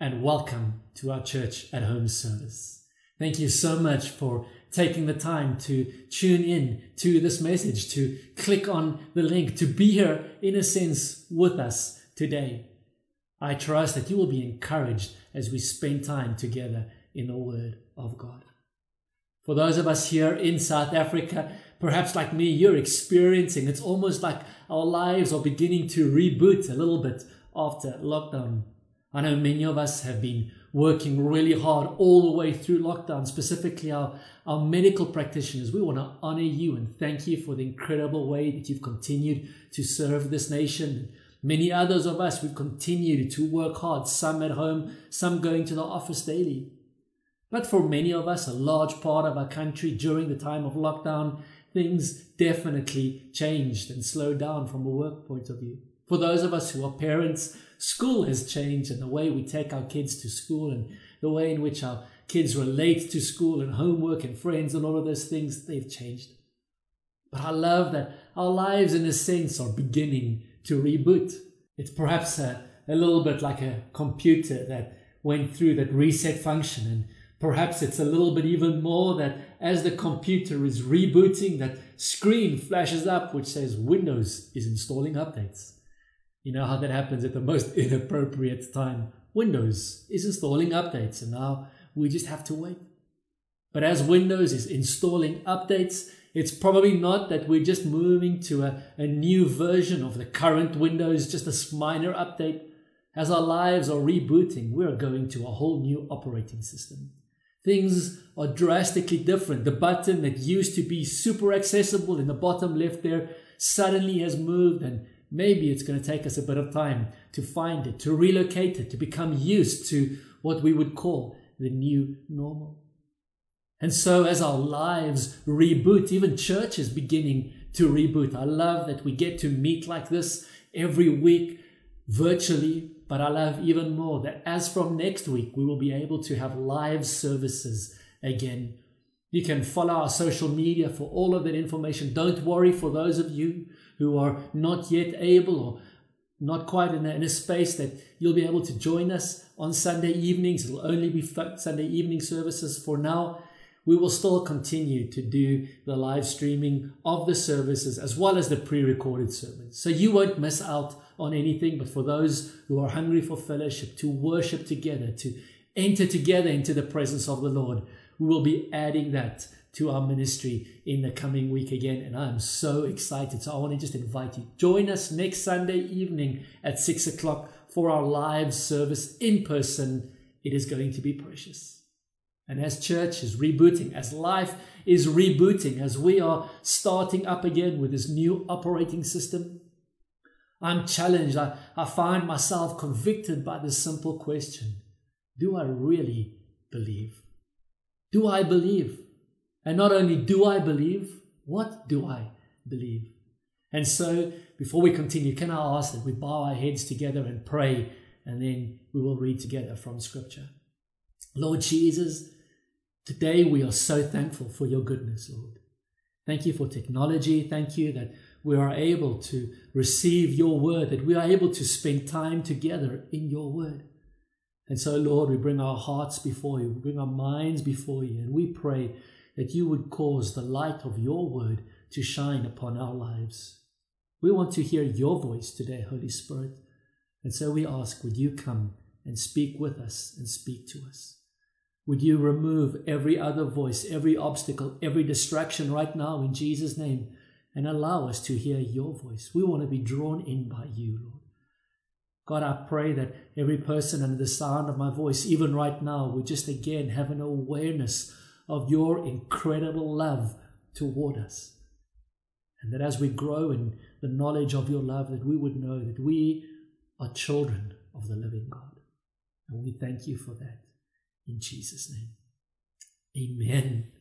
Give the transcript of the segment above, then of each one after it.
and welcome to our church at home service. Thank you so much for taking the time to tune in to this message, to click on the link, to be here in a sense with us today. I trust that you will be encouraged as we spend time together in the Word of God. For those of us here in South Africa, perhaps like me, you're experiencing it's almost like our lives are beginning to reboot a little bit after lockdown. I know many of us have been working really hard all the way through lockdown, specifically our, our medical practitioners. We want to honor you and thank you for the incredible way that you've continued to serve this nation. Many others of us, we've continued to work hard, some at home, some going to the office daily. But for many of us, a large part of our country during the time of lockdown, things definitely changed and slowed down from a work point of view. For those of us who are parents, school has changed and the way we take our kids to school and the way in which our kids relate to school and homework and friends and all of those things, they've changed. But I love that our lives, in a sense, are beginning to reboot. It's perhaps a, a little bit like a computer that went through that reset function and Perhaps it's a little bit even more that as the computer is rebooting, that screen flashes up which says Windows is installing updates. You know how that happens at the most inappropriate time. Windows is installing updates, and now we just have to wait. But as Windows is installing updates, it's probably not that we're just moving to a, a new version of the current Windows, just a minor update. As our lives are rebooting, we're going to a whole new operating system. Things are drastically different. The button that used to be super accessible in the bottom left there suddenly has moved, and maybe it's going to take us a bit of time to find it, to relocate it, to become used to what we would call the new normal. And so, as our lives reboot, even church is beginning to reboot. I love that we get to meet like this every week virtually, but I love even more that as from next week, we will be able to have live services again. You can follow our social media for all of that information. Don't worry for those of you who are not yet able or not quite in a, in a space that you'll be able to join us on Sunday evenings. It'll only be Sunday evening services for now we will still continue to do the live streaming of the services as well as the pre recorded sermons. So you won't miss out on anything, but for those who are hungry for fellowship, to worship together, to enter together into the presence of the Lord, we will be adding that to our ministry in the coming week again. And I'm so excited. So I want to just invite you. Join us next Sunday evening at six o'clock for our live service in person. It is going to be precious. And as church is rebooting, as life is rebooting, as we are starting up again with this new operating system, I'm challenged. I, I find myself convicted by this simple question Do I really believe? Do I believe? And not only do I believe, what do I believe? And so, before we continue, can I ask that we bow our heads together and pray, and then we will read together from Scripture? Lord Jesus, Today, we are so thankful for your goodness, Lord. Thank you for technology. Thank you that we are able to receive your word, that we are able to spend time together in your word. And so, Lord, we bring our hearts before you, we bring our minds before you, and we pray that you would cause the light of your word to shine upon our lives. We want to hear your voice today, Holy Spirit. And so we ask, would you come and speak with us and speak to us? Would you remove every other voice, every obstacle, every distraction right now in Jesus' name and allow us to hear your voice? We want to be drawn in by you, Lord. God, I pray that every person under the sound of my voice, even right now, would just again have an awareness of your incredible love toward us. And that as we grow in the knowledge of your love, that we would know that we are children of the living God. And we thank you for that. In Jesus' name. Amen.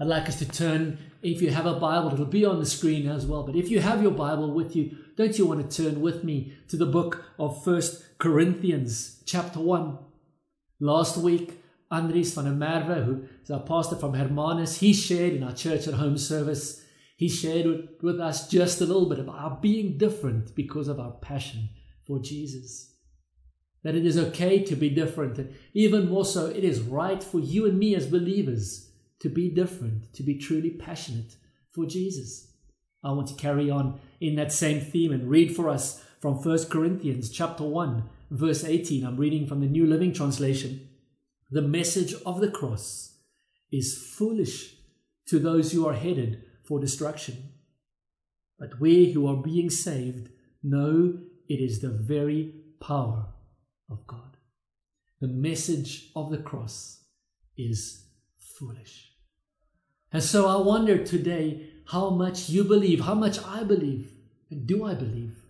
I'd like us to turn, if you have a Bible, it'll be on the screen as well. But if you have your Bible with you, don't you want to turn with me to the book of First Corinthians, chapter 1? Last week, Andries van der Merwe, who is our pastor from Hermanus, he shared in our church at home service, he shared with, with us just a little bit about our being different because of our passion for Jesus. That it is okay to be different, and even more so, it is right for you and me as believers to be different, to be truly passionate for Jesus. I want to carry on in that same theme and read for us from 1 Corinthians chapter 1 verse 18. I'm reading from the New Living Translation. The message of the cross is foolish to those who are headed for destruction. But we who are being saved know it is the very power of God. The message of the cross is foolish. And so I wonder today how much you believe, how much I believe. And do I believe?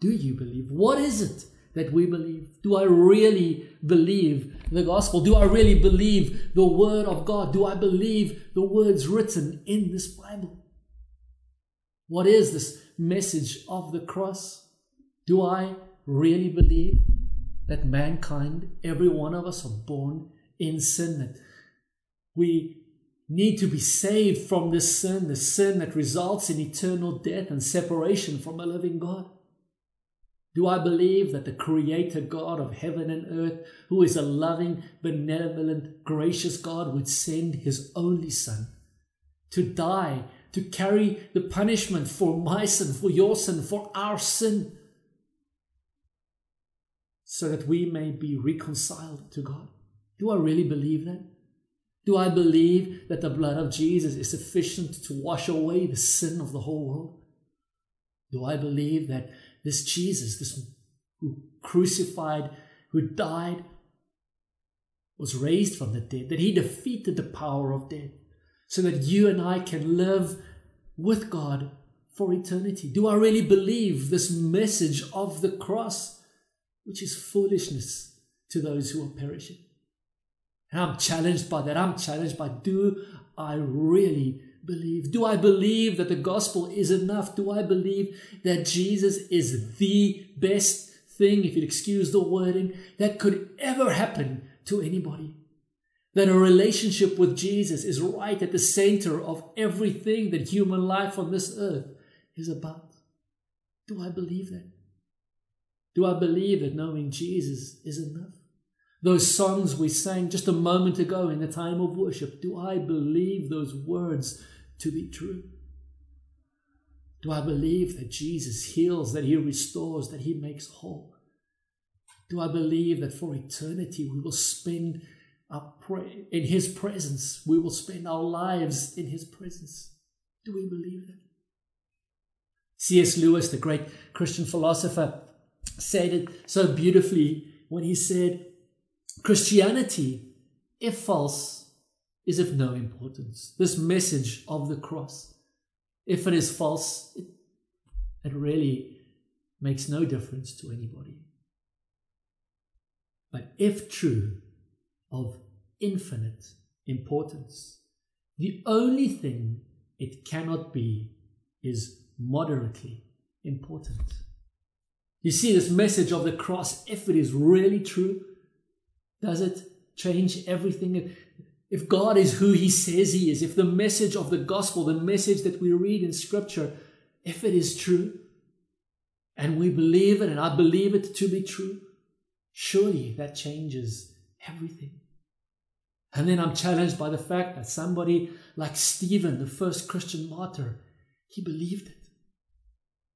Do you believe? What is it that we believe? Do I really believe the gospel? Do I really believe the word of God? Do I believe the words written in this Bible? What is this message of the cross? Do I really believe that mankind, every one of us, are born in sin, that we need to be saved from this sin, the sin that results in eternal death and separation from a living God? Do I believe that the Creator God of heaven and earth, who is a loving, benevolent, gracious God, would send His only Son to die, to carry the punishment for my sin, for your sin, for our sin, so that we may be reconciled to God? Do I really believe that? Do I believe that the blood of Jesus is sufficient to wash away the sin of the whole world? Do I believe that this Jesus, this who crucified, who died, was raised from the dead, that he defeated the power of death, so that you and I can live with God for eternity? Do I really believe this message of the cross, which is foolishness to those who are perishing? And I'm challenged by that. I'm challenged by do I really believe? Do I believe that the gospel is enough? Do I believe that Jesus is the best thing, if you'd excuse the wording, that could ever happen to anybody? That a relationship with Jesus is right at the center of everything that human life on this earth is about. Do I believe that? Do I believe that knowing Jesus is enough? Those songs we sang just a moment ago in the time of worship, do I believe those words to be true? Do I believe that Jesus heals, that He restores, that He makes whole? Do I believe that for eternity we will spend our pre- in His presence? We will spend our lives in His presence. Do we believe that? C.S. Lewis, the great Christian philosopher, said it so beautifully when he said, Christianity, if false, is of no importance. This message of the cross, if it is false, it, it really makes no difference to anybody. But if true, of infinite importance, the only thing it cannot be is moderately important. You see, this message of the cross, if it is really true, does it change everything? If God is who He says He is, if the message of the gospel, the message that we read in Scripture, if it is true, and we believe it, and I believe it to be true, surely that changes everything. And then I'm challenged by the fact that somebody like Stephen, the first Christian martyr, he believed it.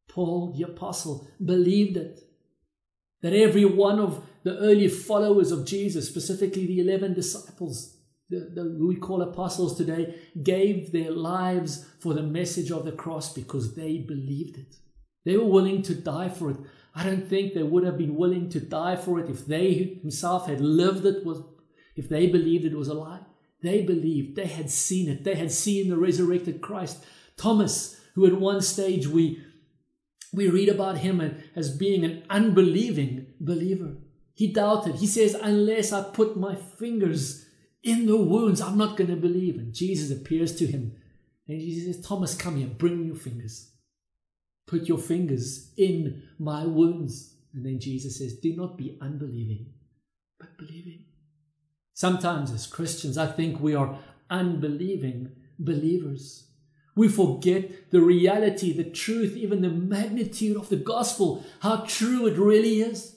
Paul, the apostle, believed it. That every one of the early followers of Jesus, specifically the 11 disciples, the, the, we call apostles today, gave their lives for the message of the cross because they believed it. They were willing to die for it. I don't think they would have been willing to die for it if they himself had lived it, was, if they believed it was a lie. They believed, they had seen it, they had seen the resurrected Christ. Thomas, who at one stage we, we read about him as being an unbelieving believer. He doubted. He says, Unless I put my fingers in the wounds, I'm not going to believe. And Jesus appears to him and Jesus says, Thomas, come here, bring your fingers. Put your fingers in my wounds. And then Jesus says, Do not be unbelieving, but believing. Sometimes, as Christians, I think we are unbelieving believers. We forget the reality, the truth, even the magnitude of the gospel, how true it really is.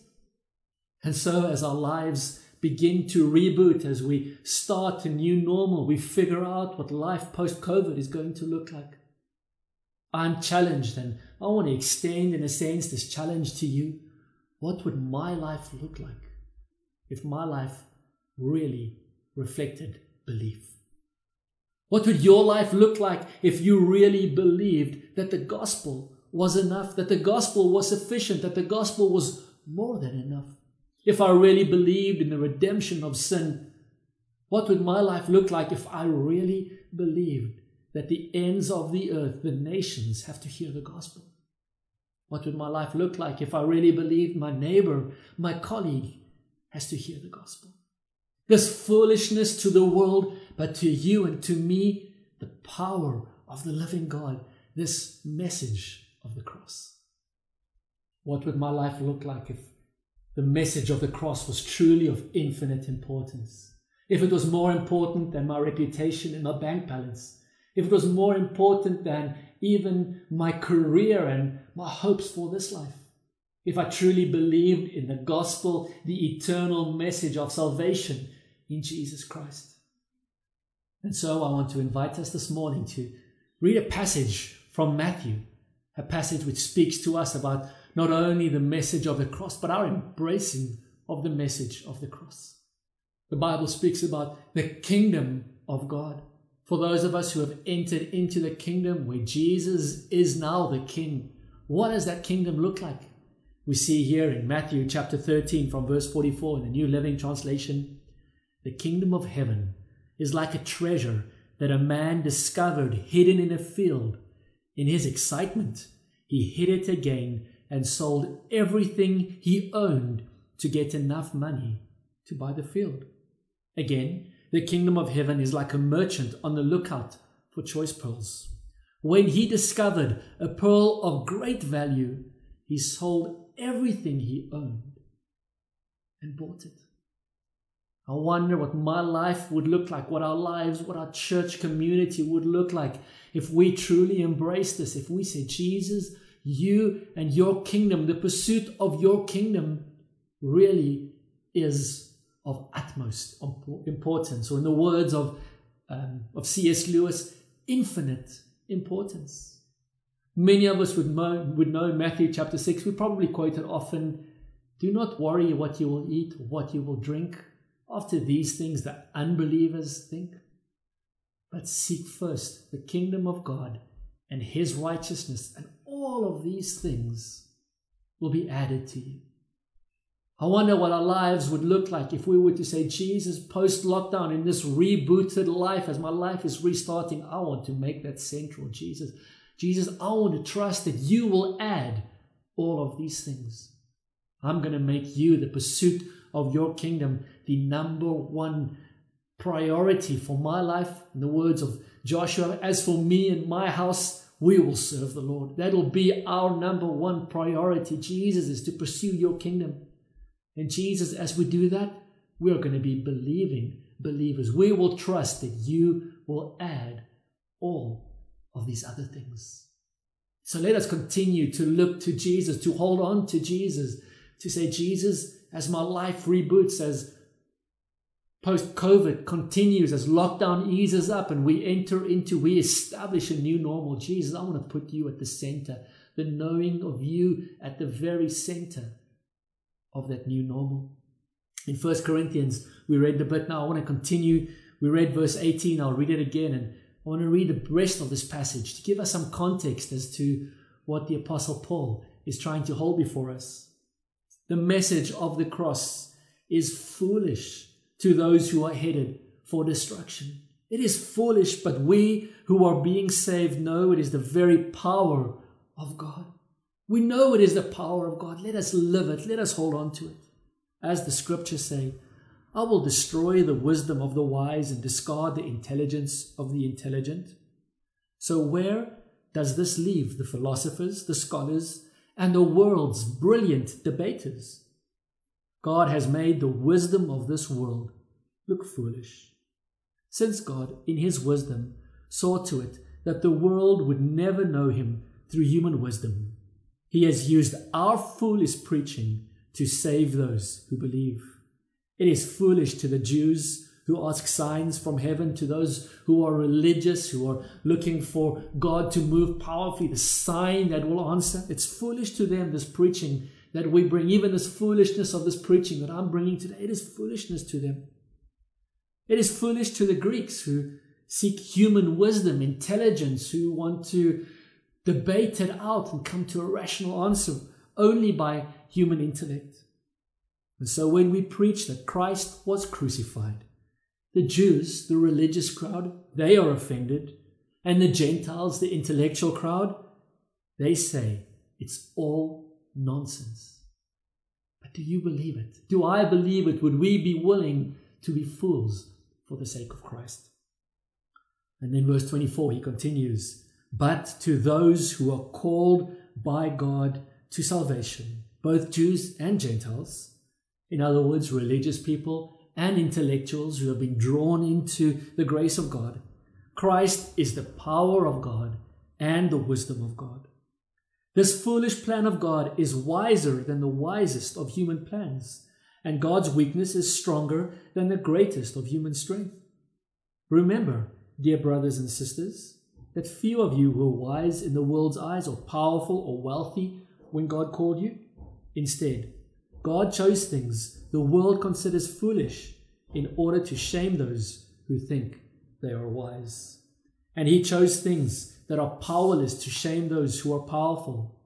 And so, as our lives begin to reboot, as we start a new normal, we figure out what life post COVID is going to look like. I'm challenged, and I want to extend, in a sense, this challenge to you. What would my life look like if my life really reflected belief? What would your life look like if you really believed that the gospel was enough, that the gospel was sufficient, that the gospel was more than enough? If I really believed in the redemption of sin, what would my life look like if I really believed that the ends of the earth, the nations, have to hear the gospel? What would my life look like if I really believed my neighbor, my colleague, has to hear the gospel? This foolishness to the world, but to you and to me, the power of the living God, this message of the cross. What would my life look like if the message of the cross was truly of infinite importance? If it was more important than my reputation and my bank balance? If it was more important than even my career and my hopes for this life? If I truly believed in the gospel, the eternal message of salvation in Jesus Christ. And so I want to invite us this morning to read a passage from Matthew, a passage which speaks to us about not only the message of the cross, but our embracing of the message of the cross. The Bible speaks about the kingdom of God. For those of us who have entered into the kingdom where Jesus is now the king, what does that kingdom look like? We see here in Matthew chapter 13 from verse 44 in the New Living Translation the kingdom of heaven is like a treasure that a man discovered hidden in a field. In his excitement, he hid it again and sold everything he owned to get enough money to buy the field. Again, the kingdom of heaven is like a merchant on the lookout for choice pearls. When he discovered a pearl of great value, he sold everything he owned and bought it. I wonder what my life would look like, what our lives, what our church community would look like if we truly embrace this, if we say, Jesus, you and your kingdom, the pursuit of your kingdom really is of utmost importance, or in the words of, um, of C.S. Lewis, infinite importance. Many of us would know, would know Matthew chapter 6. We probably quote it often. Do not worry what you will eat what you will drink. After these things, the unbelievers think. But seek first the kingdom of God and his righteousness, and all of these things will be added to you. I wonder what our lives would look like if we were to say, Jesus, post lockdown, in this rebooted life, as my life is restarting, I want to make that central. Jesus, Jesus, I want to trust that you will add all of these things. I'm going to make you the pursuit of your kingdom the number one priority for my life. In the words of Joshua, as for me and my house, we will serve the Lord. That'll be our number one priority. Jesus is to pursue your kingdom. And Jesus, as we do that, we're going to be believing believers. We will trust that you will add all of these other things. So let us continue to look to Jesus, to hold on to Jesus, to say, Jesus, as my life reboots, as post COVID continues, as lockdown eases up and we enter into, we establish a new normal. Jesus, I want to put you at the center, the knowing of you at the very center of that new normal. In First Corinthians, we read the bit now. I want to continue. We read verse 18. I'll read it again. And I want to read the rest of this passage to give us some context as to what the Apostle Paul is trying to hold before us. The message of the cross is foolish to those who are headed for destruction. It is foolish, but we who are being saved know it is the very power of God. We know it is the power of God. Let us live it. Let us hold on to it. As the scriptures say, I will destroy the wisdom of the wise and discard the intelligence of the intelligent. So, where does this leave the philosophers, the scholars, and the world's brilliant debaters? God has made the wisdom of this world look foolish. Since God, in His wisdom, saw to it that the world would never know Him through human wisdom, He has used our foolish preaching to save those who believe. It is foolish to the Jews who ask signs from heaven, to those who are religious, who are looking for God to move powerfully, the sign that will answer. It's foolish to them, this preaching that we bring, even this foolishness of this preaching that I'm bringing today, it is foolishness to them. It is foolish to the Greeks who seek human wisdom, intelligence, who want to debate it out and come to a rational answer only by human intellect. And so when we preach that Christ was crucified, the Jews, the religious crowd, they are offended. And the Gentiles, the intellectual crowd, they say it's all nonsense. But do you believe it? Do I believe it? Would we be willing to be fools for the sake of Christ? And then verse 24, he continues, But to those who are called by God to salvation, both Jews and Gentiles, in other words, religious people and intellectuals who have been drawn into the grace of God, Christ is the power of God and the wisdom of God. This foolish plan of God is wiser than the wisest of human plans, and God's weakness is stronger than the greatest of human strength. Remember, dear brothers and sisters, that few of you were wise in the world's eyes or powerful or wealthy when God called you. Instead, God chose things the world considers foolish in order to shame those who think they are wise. And He chose things that are powerless to shame those who are powerful.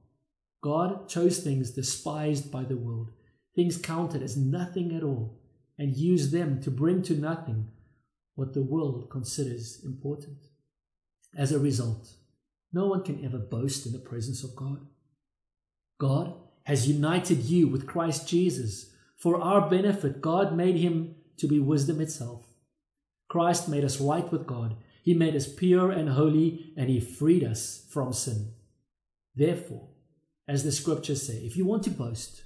God chose things despised by the world, things counted as nothing at all, and used them to bring to nothing what the world considers important. As a result, no one can ever boast in the presence of God. God has united you with Christ Jesus. For our benefit, God made him to be wisdom itself. Christ made us right with God. He made us pure and holy, and He freed us from sin. Therefore, as the scriptures say, if you want to boast,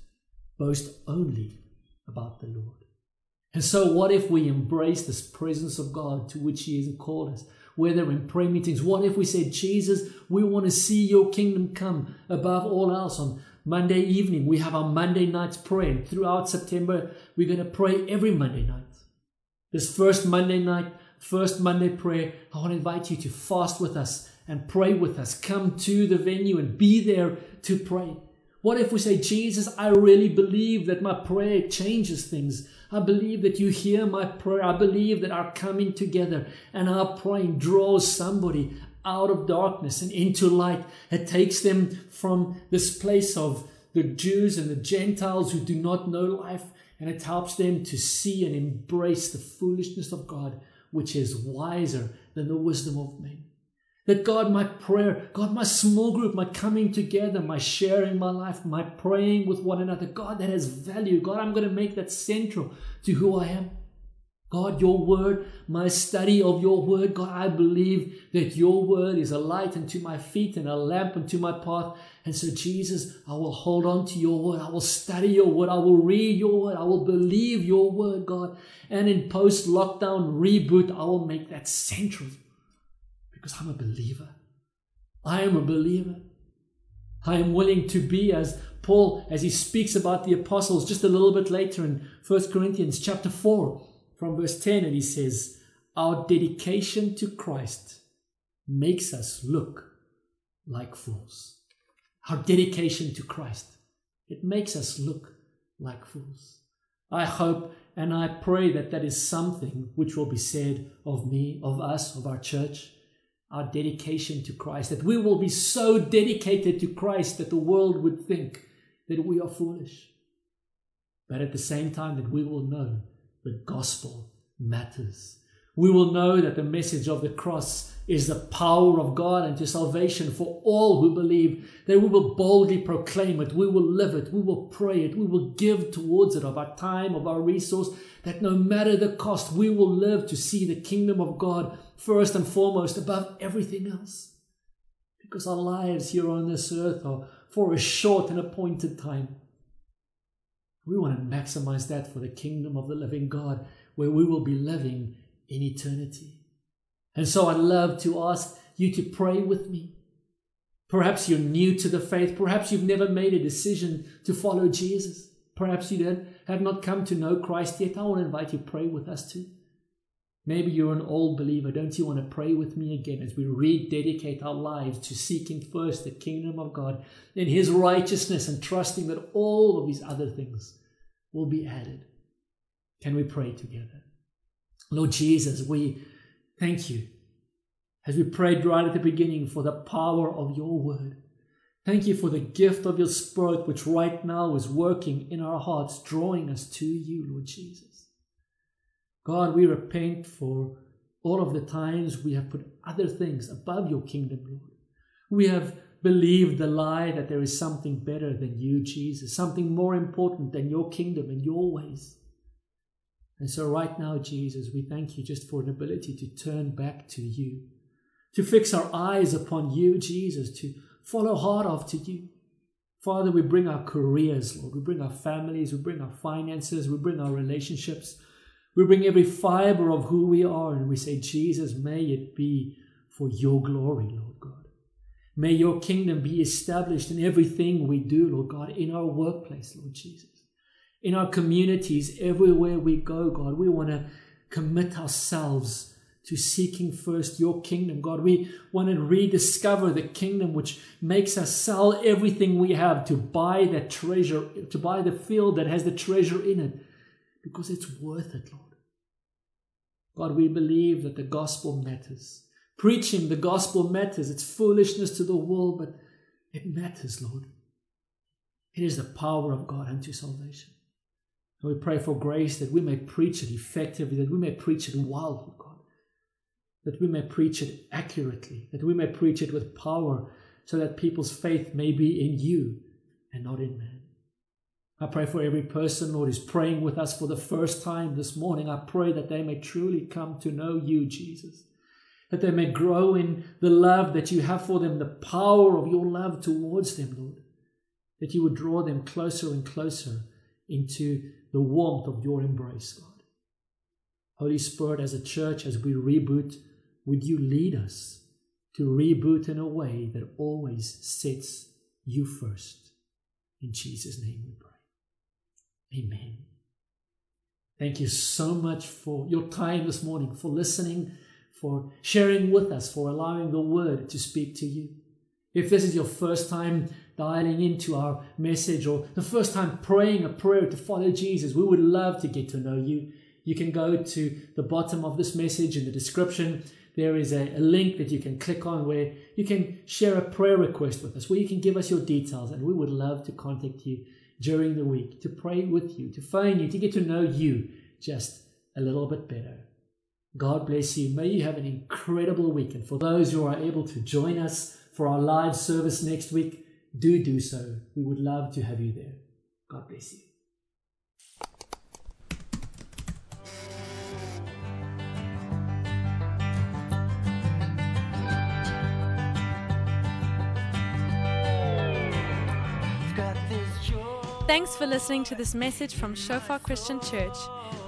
boast only about the Lord. And so, what if we embrace this presence of God to which He has called us? Whether in prayer meetings, what if we said, Jesus, we want to see your kingdom come above all else on Monday evening? We have our Monday night's prayer. And throughout September, we're going to pray every Monday night. This first Monday night, first Monday prayer, I want to invite you to fast with us and pray with us. Come to the venue and be there to pray. What if we say, Jesus, I really believe that my prayer changes things. I believe that you hear my prayer. I believe that our coming together and our praying draws somebody out of darkness and into light. It takes them from this place of the Jews and the Gentiles who do not know life, and it helps them to see and embrace the foolishness of God, which is wiser than the wisdom of men. That God, my prayer, God, my small group, my coming together, my sharing my life, my praying with one another, God, that has value. God, I'm going to make that central to who I am. God, your word, my study of your word, God, I believe that your word is a light unto my feet and a lamp unto my path. And so, Jesus, I will hold on to your word. I will study your word. I will read your word. I will believe your word, God. And in post lockdown reboot, I will make that central because I'm a believer. I am a believer. I am willing to be as Paul, as he speaks about the apostles just a little bit later in 1 Corinthians chapter 4 from verse 10, and he says, Our dedication to Christ makes us look like fools. Our dedication to Christ, it makes us look like fools. I hope and I pray that that is something which will be said of me, of us, of our church, our dedication to Christ, that we will be so dedicated to Christ that the world would think that we are foolish. But at the same time, that we will know the gospel matters. We will know that the message of the cross is the power of God unto salvation for all who believe, that we will boldly proclaim it, we will live it, we will pray it, we will give towards it of our time, of our resource, that no matter the cost, we will live to see the kingdom of God first and foremost above everything else. Because our lives here on this earth are for a short and appointed time. We want to maximize that for the kingdom of the living God, where we will be living in eternity. And so I'd love to ask you to pray with me. Perhaps you're new to the faith. Perhaps you've never made a decision to follow Jesus. Perhaps you have not come to know Christ yet. I want to invite you to pray with us too. Maybe you're an old believer. Don't you want to pray with me again as we rededicate our lives to seeking first the kingdom of God and His righteousness and trusting that all of these other things will be added? Can we pray together? Lord Jesus, we thank you as we prayed right at the beginning for the power of your word. Thank you for the gift of your Spirit, which right now is working in our hearts, drawing us to you, Lord Jesus. God, we repent for all of the times we have put other things above your kingdom, Lord. We have believed the lie that there is something better than you, Jesus, something more important than your kingdom and your ways. And so, right now, Jesus, we thank you just for an ability to turn back to you, to fix our eyes upon you, Jesus, to follow hard after you. Father, we bring our careers, Lord. We bring our families. We bring our finances. We bring our relationships. We bring every fiber of who we are. And we say, Jesus, may it be for your glory, Lord God. May your kingdom be established in everything we do, Lord God, in our workplace, Lord Jesus in our communities, everywhere we go, God. We want to commit ourselves to seeking first your kingdom, God. We want to rediscover the kingdom which makes us sell everything we have to buy that treasure, to buy the field that has the treasure in it, because it's worth it, Lord. God, we believe that the gospel matters. Preaching the gospel matters. It's foolishness to the world, but it matters, Lord. It is the power of God unto salvation. And we pray for grace that we may preach it effectively, that we may preach it well, God, that we may preach it accurately, that we may preach it with power, so that people's faith may be in you and not in man. I pray for every person, Lord, who's praying with us for the first time this morning. I pray that they may truly come to know you, Jesus. That they may grow in the love that you have for them, the power of your love towards them, Lord. That you would draw them closer and closer into the warmth of your embrace, God. Holy Spirit, as a church, as we reboot, would you lead us to reboot in a way that always sets you first? In Jesus' name we pray. Amen. Thank you so much for your time this morning, for listening, for sharing with us, for allowing the word to speak to you. If this is your first time dialing into our message or the first time praying a prayer to follow Jesus, we would love to get to know you. You can go to the bottom of this message in the description. There is a, a, link that you can click on where you can share a prayer request with us, where you can give us your details, and we would love to contact you during the week to pray with you, to phone you, to get to know you just a little bit better. God bless you. May you have an incredible week. And for those who are able to join us for our live service next week, do do so. We would love to have you there. God bless you. Thanks for listening to this message from Shofar Christian Church.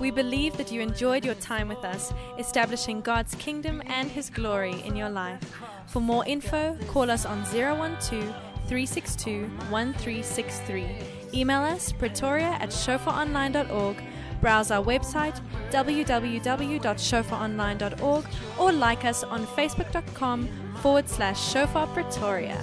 We believe that you enjoyed your time with us, establishing God's kingdom and His glory in your life. For more info, call us on 012 362 1363. Email us pretoria at shofaronline.org, browse our website www.shofaronline.org, or like us on facebook.com forward slash shofar pretoria.